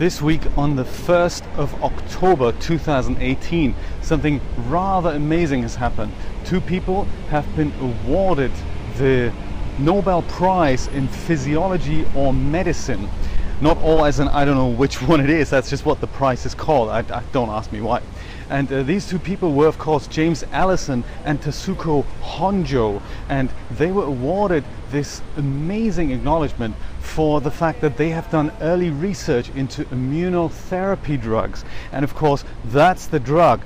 This week, on the 1st of October 2018, something rather amazing has happened. Two people have been awarded the Nobel Prize in Physiology or Medicine. Not all as in, I don't know which one it is, that's just what the price is called. I, I don't ask me why. And uh, these two people were, of course, James Allison and Tasuku Honjo. And they were awarded this amazing acknowledgement for the fact that they have done early research into immunotherapy drugs. And of course, that's the drug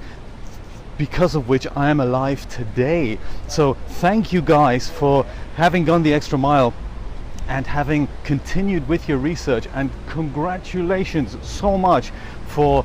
because of which I am alive today. So thank you guys for having gone the extra mile and having continued with your research and congratulations so much for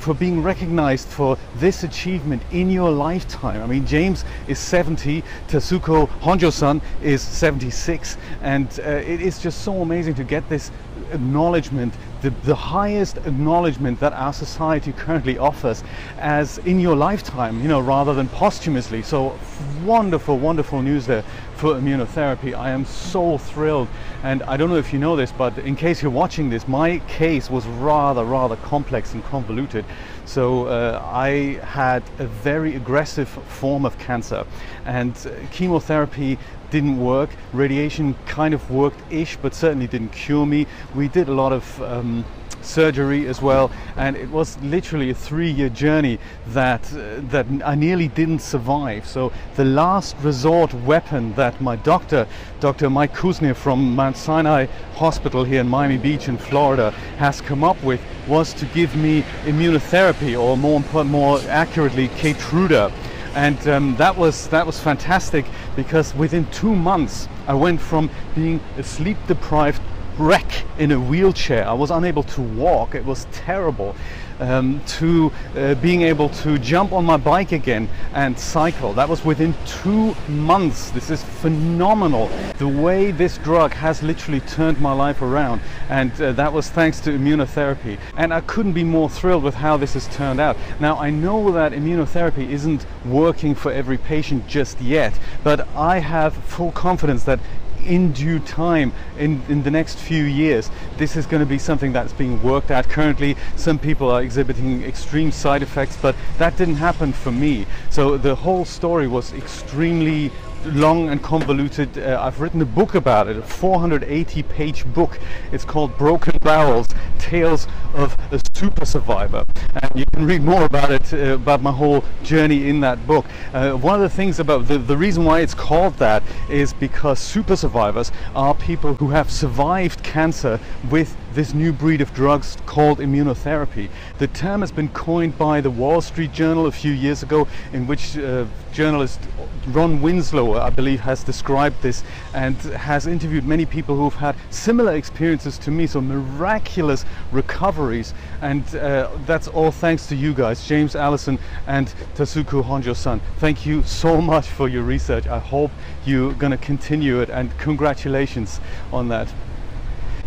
for being recognized for this achievement in your lifetime. I mean, James is 70, Tasuku Honjo-san is 76, and uh, it is just so amazing to get this acknowledgement, the, the highest acknowledgement that our society currently offers as in your lifetime, you know, rather than posthumously. So wonderful, wonderful news there for immunotherapy. I am so thrilled. And I don't know if you know this, but in case you're watching this, my case was rather, rather complex and convoluted. So uh, I had a very aggressive form of cancer and chemotherapy didn't work. Radiation kind of worked-ish, but certainly didn't cure me. We did a lot of um, surgery as well, and it was literally a three-year journey that uh, that I nearly didn't survive. So the last resort weapon that my doctor, Dr. Mike Kuznia from Mount Sinai Hospital here in Miami Beach in Florida, has come up with was to give me immunotherapy, or more more accurately, Keytruda and um, that was that was fantastic because within two months I went from being a sleep deprived wreck in a wheelchair. I was unable to walk. It was terrible. Um, to uh, being able to jump on my bike again and cycle. That was within two months. This is phenomenal. The way this drug has literally turned my life around, and uh, that was thanks to immunotherapy. And I couldn't be more thrilled with how this has turned out. Now, I know that immunotherapy isn't working for every patient just yet, but I have full confidence that in due time in, in the next few years this is going to be something that's being worked at currently some people are exhibiting extreme side effects but that didn't happen for me so the whole story was extremely long and convoluted. Uh, I've written a book about it, a 480 page book. It's called Broken Barrels Tales of a Super Survivor. And you can read more about it, uh, about my whole journey in that book. Uh, one of the things about the, the reason why it's called that is because super survivors are people who have survived cancer with this new breed of drugs called immunotherapy. The term has been coined by the Wall Street Journal a few years ago, in which uh, journalist Ron Winslow, I believe, has described this and has interviewed many people who've had similar experiences to me, so miraculous recoveries. And uh, that's all thanks to you guys, James Allison and Tasuku Honjo-san. Thank you so much for your research. I hope you're going to continue it, and congratulations on that.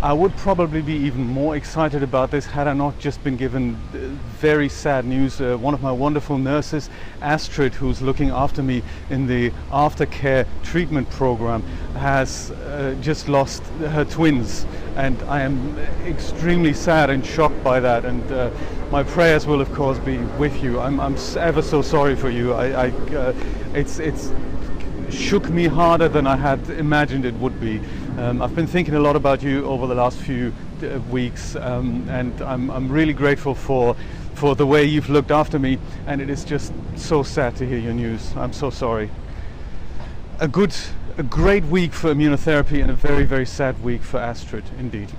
I would probably be even more excited about this had I not just been given uh, very sad news. Uh, one of my wonderful nurses, Astrid, who's looking after me in the aftercare treatment program, has uh, just lost her twins. And I am extremely sad and shocked by that. And uh, my prayers will, of course, be with you. I'm, I'm ever so sorry for you. I, I uh, it's, it's shook me harder than I had imagined it would be. Um, I've been thinking a lot about you over the last few uh, weeks, um, and I'm, I'm really grateful for for the way you've looked after me. And it is just so sad to hear your news. I'm so sorry. A good, a great week for immunotherapy, and a very, very sad week for Astrid, indeed.